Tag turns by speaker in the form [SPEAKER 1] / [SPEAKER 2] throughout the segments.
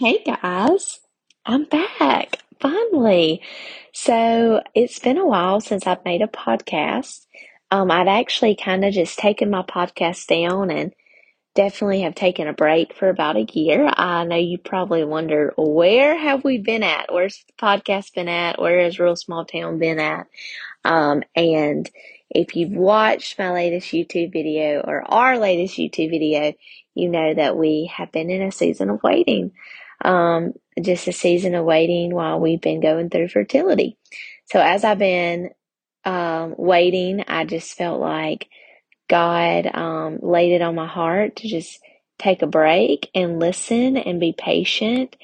[SPEAKER 1] Hey guys, I'm back finally. So it's been a while since I've made a podcast. Um, I'd actually kind of just taken my podcast down and definitely have taken a break for about a year. I know you probably wonder where have we been at? Where's the podcast been at? Where has Real Small Town been at? Um, and if you've watched my latest YouTube video or our latest YouTube video, you know that we have been in a season of waiting. Um, just a season of waiting while we've been going through fertility. So as I've been um, waiting, I just felt like God um, laid it on my heart to just take a break and listen and be patient.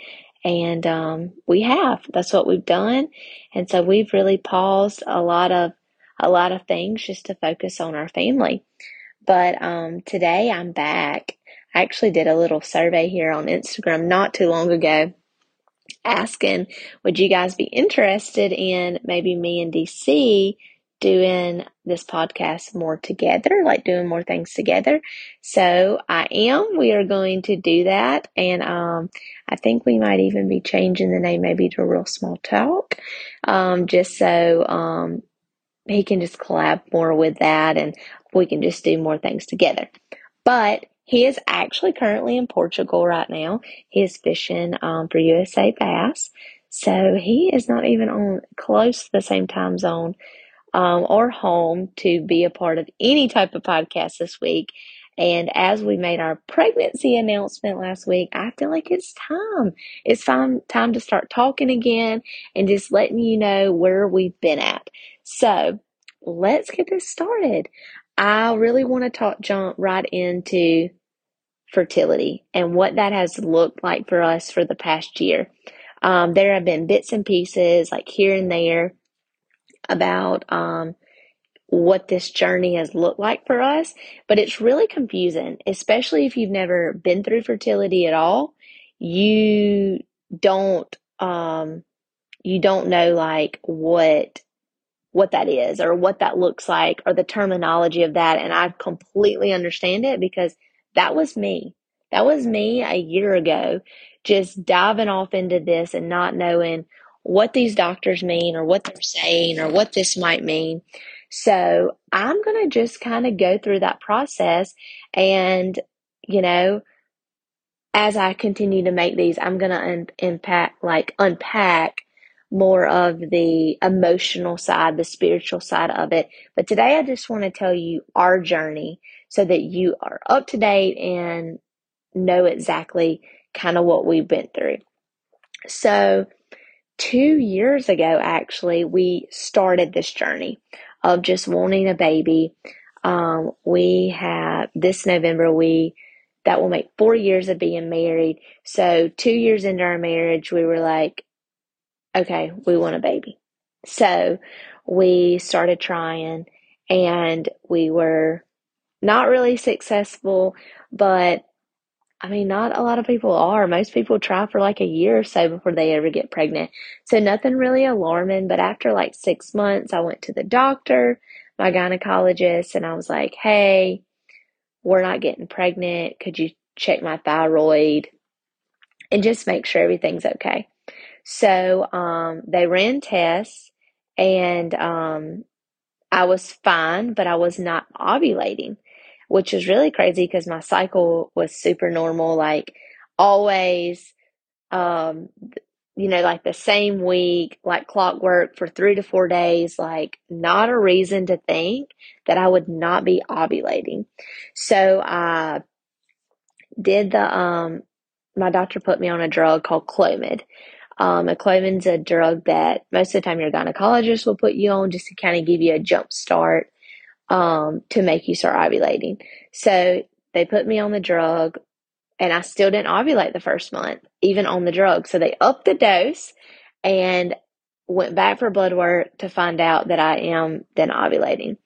[SPEAKER 1] And um, we have. That's what we've done. And so we've really paused a lot of a lot of things just to focus on our family. But um, today I'm back. I actually did a little survey here on Instagram not too long ago asking, would you guys be interested in maybe me and DC doing this podcast more together, like doing more things together. So I am. We are going to do that. And um, I think we might even be changing the name maybe to Real Small Talk, um, just so um, he can just collab more with that and we can just do more things together. But he is actually currently in Portugal right now. He is fishing um, for USA Bass. So he is not even on close to the same time zone um, or home to be a part of any type of podcast this week. And as we made our pregnancy announcement last week, I feel like it's time. It's time, time to start talking again and just letting you know where we've been at. So let's get this started. I really want to talk, jump right into fertility and what that has looked like for us for the past year. Um, there have been bits and pieces like here and there about um, what this journey has looked like for us, but it's really confusing, especially if you've never been through fertility at all. You don't um, you don't know like what what that is or what that looks like or the terminology of that and I completely understand it because that was me. That was me a year ago just diving off into this and not knowing what these doctors mean or what they're saying or what this might mean. So I'm going to just kind of go through that process and, you know, as I continue to make these, I'm going to un- impact, like unpack more of the emotional side, the spiritual side of it. But today I just want to tell you our journey so that you are up to date and know exactly kind of what we've been through. So two years ago, actually, we started this journey of just wanting a baby. Um, we have this November, we that will make four years of being married. So, two years into our marriage, we were like, okay, we want a baby. So, we started trying and we were not really successful, but I mean, not a lot of people are. Most people try for like a year or so before they ever get pregnant. So nothing really alarming. But after like six months, I went to the doctor, my gynecologist, and I was like, hey, we're not getting pregnant. Could you check my thyroid and just make sure everything's okay? So um, they ran tests and um, I was fine, but I was not ovulating which was really crazy because my cycle was super normal, like always, um, you know, like the same week, like clockwork for three to four days, like not a reason to think that I would not be ovulating. So I did the, um, my doctor put me on a drug called Clomid. Um, a Clomid's a drug that most of the time your gynecologist will put you on just to kind of give you a jump start um, to make you start ovulating. So they put me on the drug and I still didn't ovulate the first month, even on the drug. So they upped the dose and went back for blood work to find out that I am then ovulating.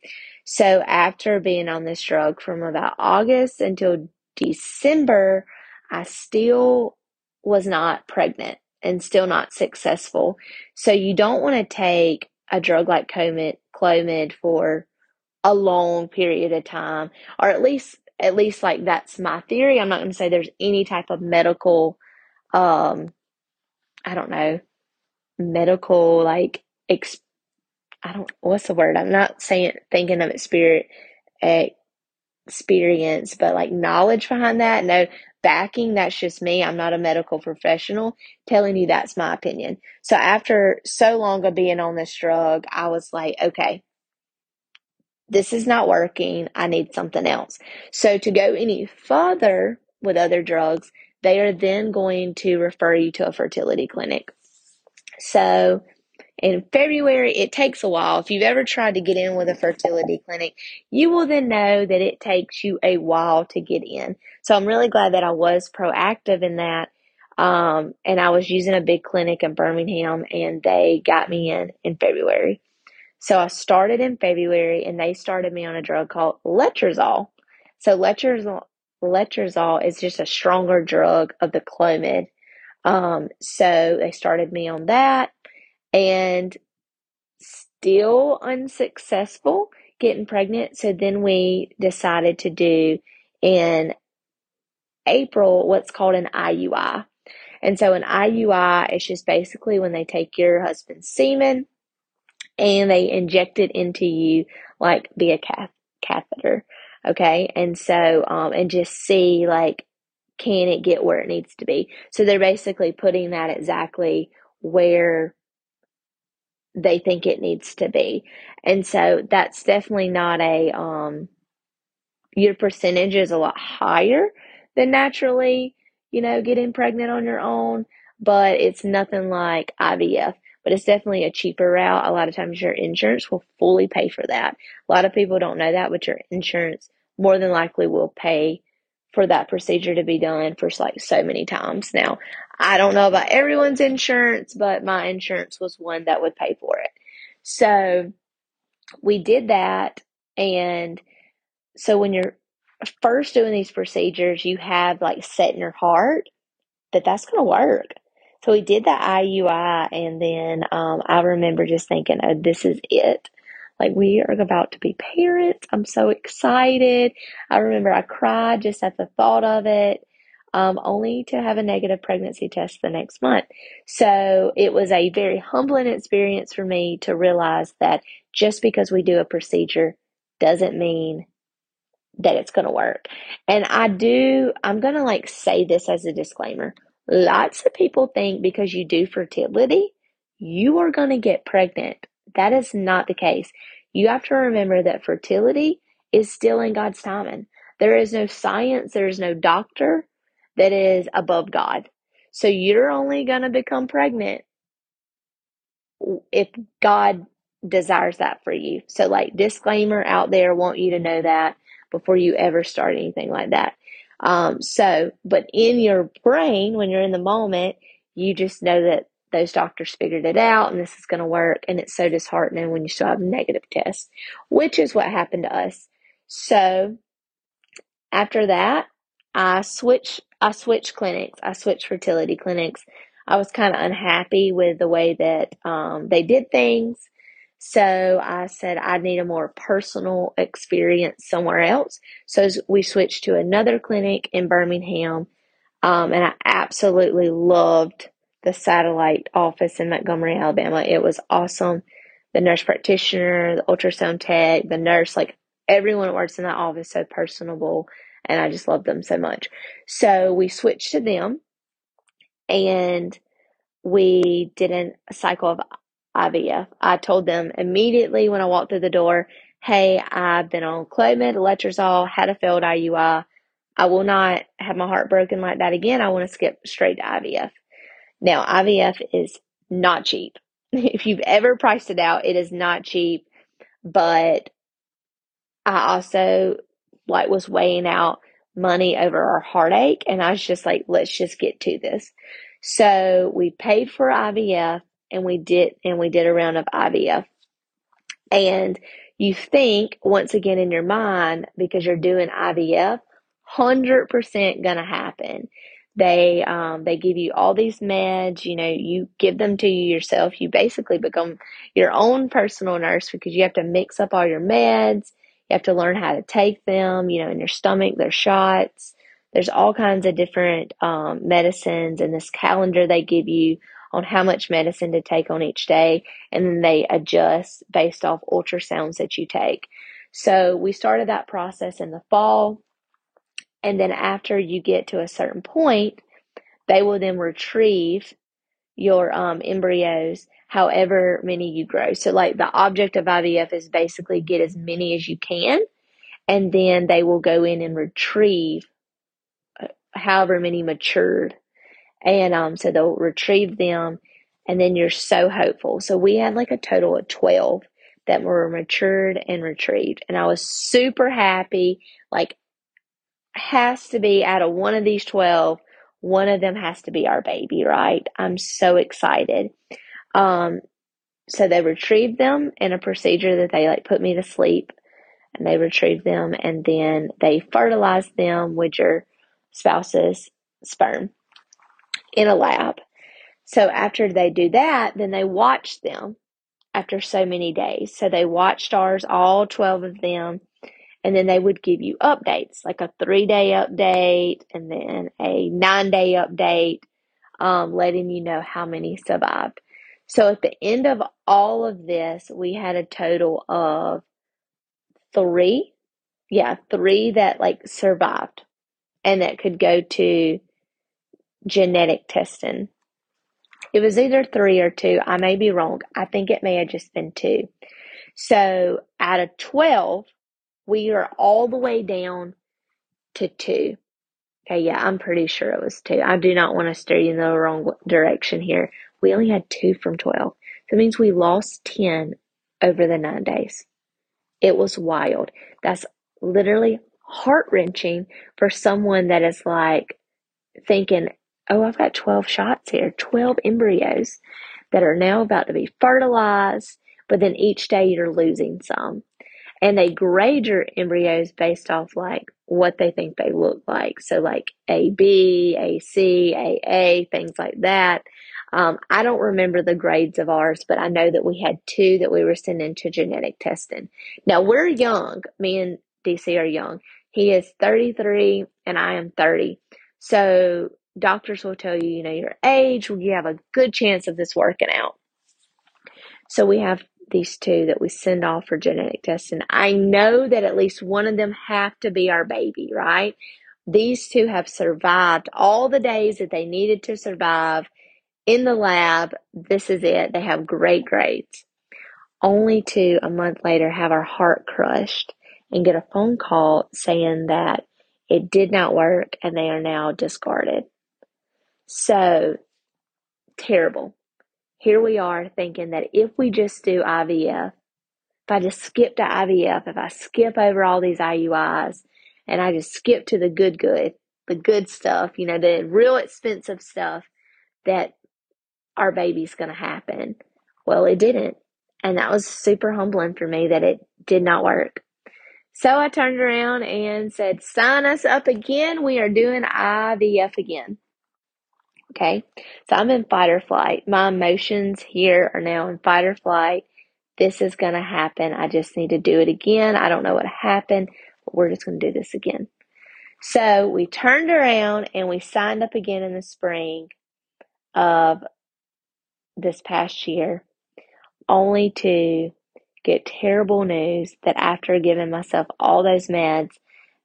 [SPEAKER 1] So after being on this drug from about August until December, I still was not pregnant and still not successful. So you don't want to take a drug like Clomid, for a long period of time, or at least at least like that's my theory. I'm not going to say there's any type of medical um, I don't know, medical, like, ex- I don't, what's the word? I'm not saying, thinking of it spirit, experience, but like knowledge behind that. No backing. That's just me. I'm not a medical professional telling you that's my opinion. So after so long of being on this drug, I was like, okay, this is not working. I need something else. So to go any further with other drugs, they are then going to refer you to a fertility clinic. So in February, it takes a while. If you've ever tried to get in with a fertility clinic, you will then know that it takes you a while to get in. So I'm really glad that I was proactive in that. Um, and I was using a big clinic in Birmingham and they got me in in February. So I started in February and they started me on a drug called letrozole. So letrozole, letrozole is just a stronger drug of the Clomid. Um, so they started me on that and still unsuccessful getting pregnant. So then we decided to do in April what's called an IUI. And so an IUI is just basically when they take your husband's semen and they inject it into you like via cath- catheter. Okay. And so, um, and just see like, can it get where it needs to be? So they're basically putting that exactly where they think it needs to be. And so that's definitely not a, um, your percentage is a lot higher than naturally, you know, getting pregnant on your own, but it's nothing like IVF. But it's definitely a cheaper route. A lot of times your insurance will fully pay for that. A lot of people don't know that, but your insurance more than likely will pay for that procedure to be done for like so many times. Now, I don't know about everyone's insurance, but my insurance was one that would pay for it. So we did that. And so when you're first doing these procedures, you have like set in your heart that that's going to work. So we did the IUI, and then um, I remember just thinking, oh, this is it. Like, we are about to be parents. I'm so excited. I remember I cried just at the thought of it, um, only to have a negative pregnancy test the next month. So it was a very humbling experience for me to realize that just because we do a procedure doesn't mean that it's going to work. And I do, I'm going to like say this as a disclaimer. Lots of people think because you do fertility, you are going to get pregnant. That is not the case. You have to remember that fertility is still in God's timing. There is no science, there is no doctor that is above God. So you're only going to become pregnant if God desires that for you. So, like, disclaimer out there, want you to know that before you ever start anything like that. Um, so, but in your brain, when you're in the moment, you just know that those doctors figured it out and this is going to work. And it's so disheartening when you still have negative tests, which is what happened to us. So after that, I switched, I switched clinics. I switched fertility clinics. I was kind of unhappy with the way that um, they did things. So I said I need a more personal experience somewhere else. So we switched to another clinic in Birmingham. Um, and I absolutely loved the satellite office in Montgomery, Alabama. It was awesome. The nurse practitioner, the ultrasound tech, the nurse, like everyone that works in that office, so personable. And I just loved them so much. So we switched to them and we did a cycle of IVF. I told them immediately when I walked through the door, hey, I've been on Clomid, letrozole, had a failed IUI. I will not have my heart broken like that again. I want to skip straight to IVF. Now, IVF is not cheap. If you've ever priced it out, it is not cheap, but I also like was weighing out money over our heartache and I was just like, let's just get to this. So we paid for IVF and we did and we did a round of IVF. And you think once again in your mind because you're doing IVF, hundred percent gonna happen. They um, they give you all these meds. You know, you give them to you yourself. You basically become your own personal nurse because you have to mix up all your meds. You have to learn how to take them. You know, in your stomach, their shots. there's all kinds of different um, medicines and this calendar they give you on how much medicine to take on each day, and then they adjust based off ultrasounds that you take. So we started that process in the fall, and then after you get to a certain point, they will then retrieve your um, embryos however many you grow. So, like the object of IVF is basically get as many as you can, and then they will go in and retrieve uh, however many matured. And um, so they'll retrieve them, and then you're so hopeful. So, we had like a total of 12 that were matured and retrieved, and I was super happy. Like, has to be out of one of these 12 one of them has to be our baby, right? I'm so excited. Um, so they retrieved them in a procedure that they like put me to sleep and they retrieved them and then they fertilized them with your spouse's sperm in a lab. So after they do that, then they watch them after so many days. So they watched ours, all 12 of them, and then they would give you updates, like a three day update and then a nine day update, um, letting you know how many survived. So at the end of all of this, we had a total of three. Yeah, three that like survived and that could go to genetic testing. It was either three or two. I may be wrong. I think it may have just been two. So out of 12, we are all the way down to two. Okay, yeah, I'm pretty sure it was two. I do not want to steer you in the wrong direction here. We only had two from 12. That means we lost 10 over the nine days. It was wild. That's literally heart wrenching for someone that is like thinking, oh, I've got 12 shots here, 12 embryos that are now about to be fertilized, but then each day you're losing some and they grade your embryos based off like what they think they look like. So like A B, A C, A A, things like that. Um, I don't remember the grades of ours, but I know that we had two that we were sending to genetic testing. Now we're young. Me and DC are young. He is 33 and I am 30. So doctors will tell you, you know, your age, you have a good chance of this working out. So we have these two that we send off for genetic testing. I know that at least one of them have to be our baby, right? These two have survived all the days that they needed to survive in the lab. This is it. They have great grades. Only to a month later have our heart crushed and get a phone call saying that it did not work and they are now discarded. So terrible here we are thinking that if we just do IVF, if I just skip to IVF, if I skip over all these IUIs and I just skip to the good, good, the good stuff, you know, the real expensive stuff, that our baby's going to happen. Well, it didn't. And that was super humbling for me that it did not work. So I turned around and said, sign us up again. We are doing IVF again. Okay. So I'm in fight or flight. My emotions here are now in fight or flight. This is going to happen. I just need to do it again. I don't know what happened, but we're just going to do this again. So we turned around and we signed up again in the spring of this past year, only to get terrible news that after giving myself all those meds,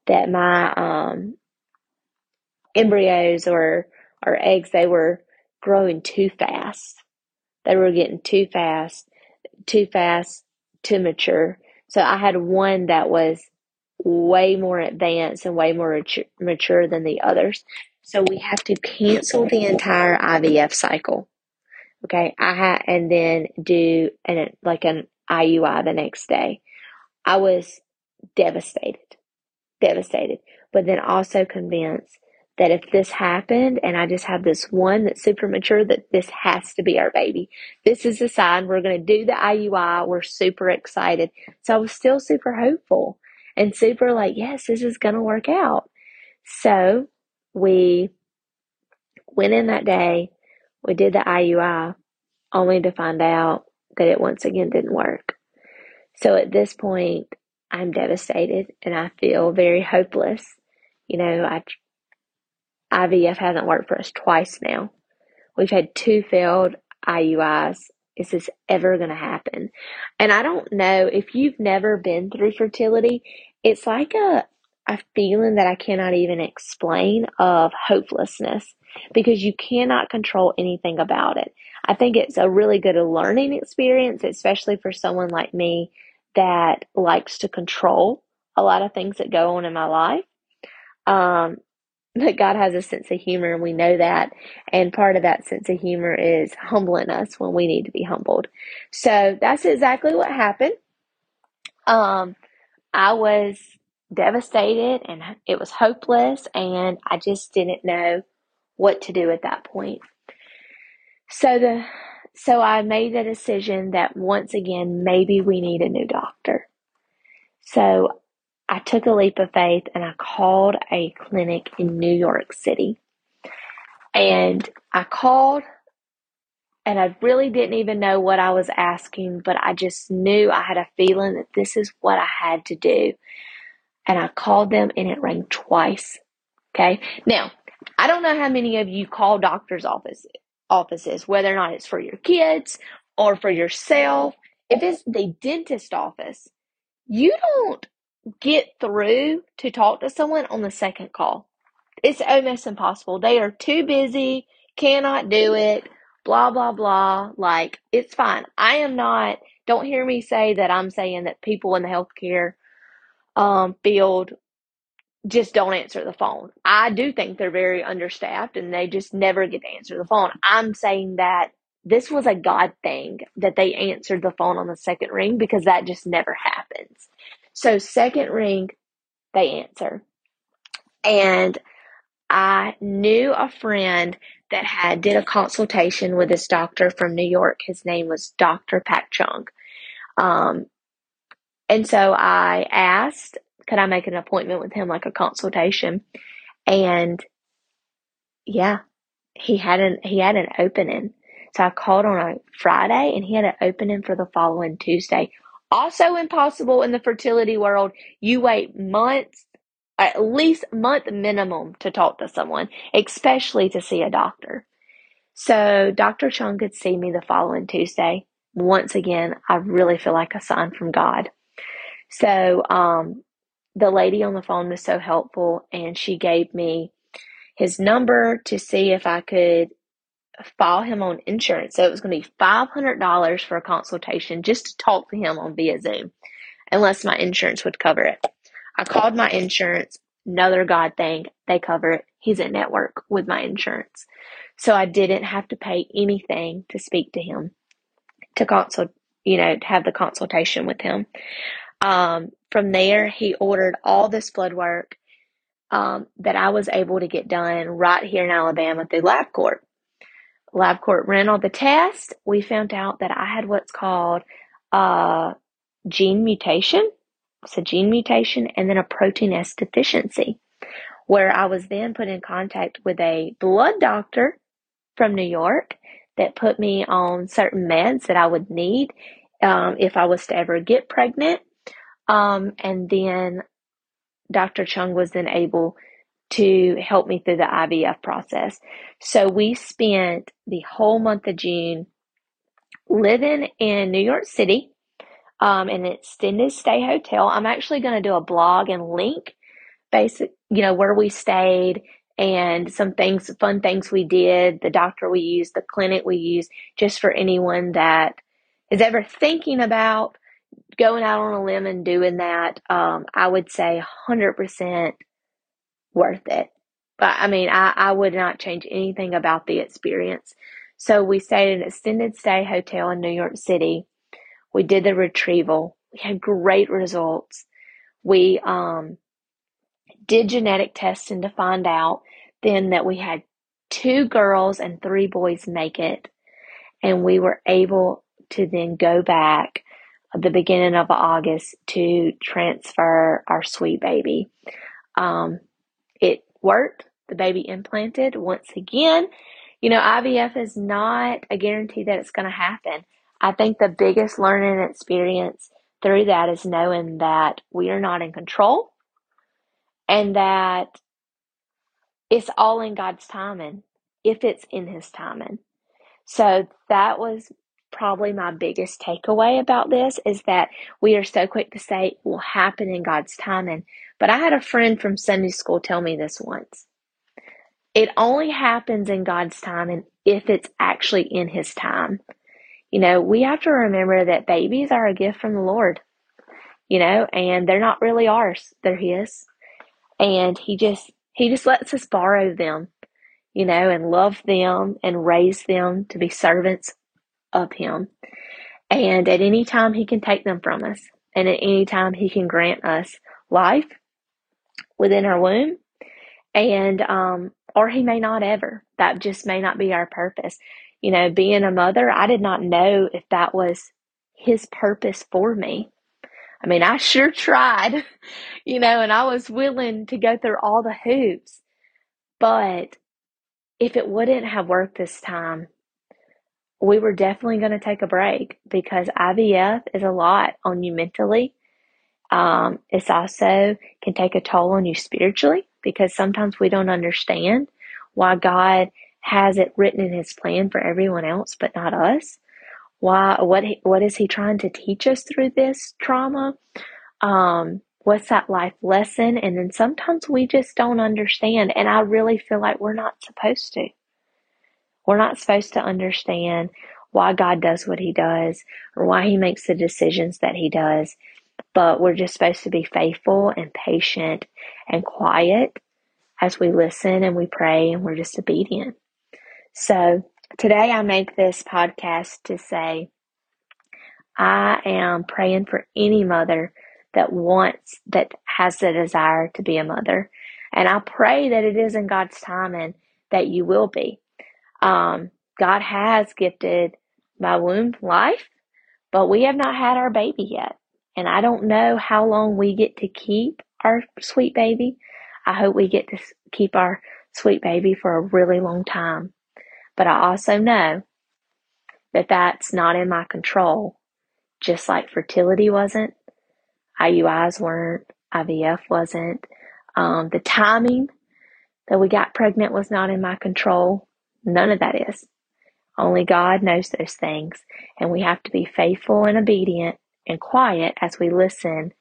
[SPEAKER 1] that my um, embryos or our eggs, they were growing too fast. They were getting too fast, too fast to mature. So I had one that was way more advanced and way more mature than the others. So we have to cancel the entire IVF cycle. Okay. I had, and then do an, like an IUI the next day. I was devastated, devastated, but then also convinced that if this happened and I just have this one that's super mature, that this has to be our baby. This is the sign. We're going to do the IUI. We're super excited. So I was still super hopeful and super like, yes, this is going to work out. So we went in that day. We did the IUI only to find out that it once again didn't work. So at this point, I'm devastated and I feel very hopeless. You know, I IVF hasn't worked for us twice now. We've had two failed IUIs. Is this ever going to happen? And I don't know if you've never been through fertility, it's like a, a feeling that I cannot even explain of hopelessness because you cannot control anything about it. I think it's a really good learning experience, especially for someone like me that likes to control a lot of things that go on in my life. Um, but God has a sense of humor, and we know that. And part of that sense of humor is humbling us when we need to be humbled. So that's exactly what happened. Um, I was devastated, and it was hopeless, and I just didn't know what to do at that point. So the so I made the decision that once again maybe we need a new doctor. So I took a leap of faith and I called a clinic in New York City. And I called and I really didn't even know what I was asking, but I just knew I had a feeling that this is what I had to do. And I called them and it rang twice. Okay. Now, I don't know how many of you call doctor's office, offices, whether or not it's for your kids or for yourself. If it's the dentist office, you don't get through to talk to someone on the second call. It's almost impossible. They are too busy, cannot do it, blah, blah, blah. Like, it's fine. I am not, don't hear me say that I'm saying that people in the healthcare um, field just don't answer the phone. I do think they're very understaffed and they just never get to answer the phone. I'm saying that this was a God thing that they answered the phone on the second ring because that just never happens. So, second ring, they answer. And I knew a friend that had did a consultation with this doctor from New York. His name was Dr. Pak Chung. Um, and so I asked could I make an appointment with him, like a consultation? And yeah, he had an he had an opening. So I called on a Friday and he had an opening for the following Tuesday. Also impossible in the fertility world. You wait months, at least month minimum to talk to someone, especially to see a doctor. So Dr. Chung could see me the following Tuesday. Once again, I really feel like a sign from God. So um, the lady on the phone was so helpful and she gave me his number to see if I could file him on insurance. So it was going to be $500 for a consultation just to talk to him on via Zoom, unless my insurance would cover it. I called my insurance, another God thing, they cover it. He's at network with my insurance. So I didn't have to pay anything to speak to him, to consult, you know, to have the consultation with him. Um, from there, he ordered all this blood work um, that I was able to get done right here in Alabama through LabCorp. LabCorp ran all the tests. We found out that I had what's called a gene mutation. It's a gene mutation and then a protein S deficiency, where I was then put in contact with a blood doctor from New York that put me on certain meds that I would need um, if I was to ever get pregnant um, and then Dr. Chung was then able to help me through the IVF process. So we spent the whole month of June living in New York City um, in an extended stay hotel. I'm actually going to do a blog and link basic, you know, where we stayed and some things, fun things we did, the doctor we used, the clinic we used, just for anyone that is ever thinking about going out on a limb and doing that, um, I would say 100% worth it. But I mean, I, I would not change anything about the experience. So we stayed in an extended stay hotel in New York City. We did the retrieval. We had great results. We um, did genetic testing to find out then that we had two girls and three boys make it. And we were able to then go back the beginning of August to transfer our sweet baby. Um, it worked. The baby implanted once again. You know, IVF is not a guarantee that it's going to happen. I think the biggest learning experience through that is knowing that we are not in control and that it's all in God's timing if it's in His timing. So that was probably my biggest takeaway about this is that we are so quick to say it will happen in God's timing. But I had a friend from Sunday school tell me this once. It only happens in God's time and if it's actually in His time. You know, we have to remember that babies are a gift from the Lord, you know, and they're not really ours, they're His. And He just, He just lets us borrow them, you know, and love them and raise them to be servants of Him. And at any time, He can take them from us. And at any time, He can grant us life within our womb. And, um, or He may not ever. That just may not be our purpose. You know, being a mother, I did not know if that was His purpose for me. I mean, I sure tried, you know, and I was willing to go through all the hoops. But if it wouldn't have worked this time, we were definitely going to take a break because IVF is a lot on you mentally. Um, it's also can take a toll on you spiritually because sometimes we don't understand why God has it written in His plan for everyone else but not us. Why? What? What is He trying to teach us through this trauma? Um, what's that life lesson? And then sometimes we just don't understand, and I really feel like we're not supposed to. We're not supposed to understand why God does what He does or why He makes the decisions that He does, but we're just supposed to be faithful and patient and quiet as we listen and we pray and we're just obedient. So today I make this podcast to say, I am praying for any mother that wants, that has the desire to be a mother. And I pray that it is in God's time and that you will be. Um, God has gifted my womb life, but we have not had our baby yet. And I don't know how long we get to keep our sweet baby. I hope we get to keep our sweet baby for a really long time. But I also know that that's not in my control, just like fertility wasn't, IUIs weren't, IVF wasn't. Um, the timing that we got pregnant was not in my control. None of that is. Only God knows those things, and we have to be faithful and obedient and quiet as we listen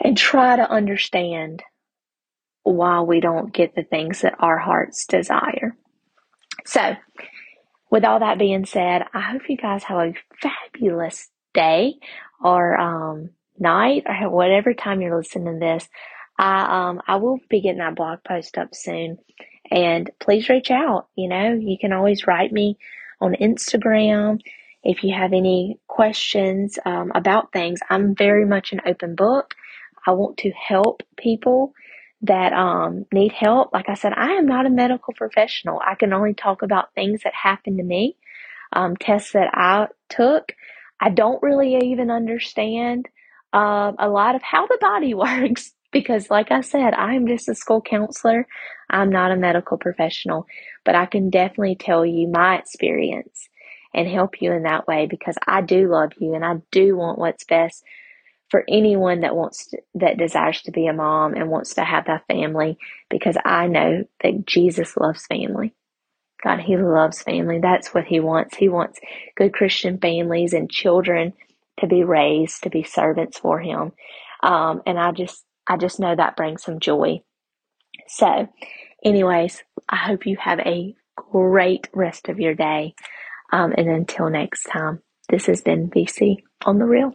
[SPEAKER 1] and try to understand why we don't get the things that our hearts desire. So, with all that being said, I hope you guys have a fabulous day or um, night or whatever time you're listening to this. I um I will be getting that blog post up soon and please reach out. You know, you can always write me on Instagram if you have any questions um, about things. I'm very much an open book. I want to help people that um, need help. Like I said, I am not a medical professional. I can only talk about things that happened to me, um, tests that I took. I don't really even understand uh, a lot of how the body works because, like I said, I'm just a school counselor. I'm not a medical professional, but I can definitely tell you my experience and help you in that way because I do love you and I do want what's best for anyone that wants to, that desires to be a mom and wants to have that family because I know that Jesus loves family. God, He loves family. That's what He wants. He wants good Christian families and children to be raised to be servants for Him. Um, and I just, I just know that brings some joy. So, anyways, I hope you have a great rest of your day. Um, and until next time, this has been VC on the Real.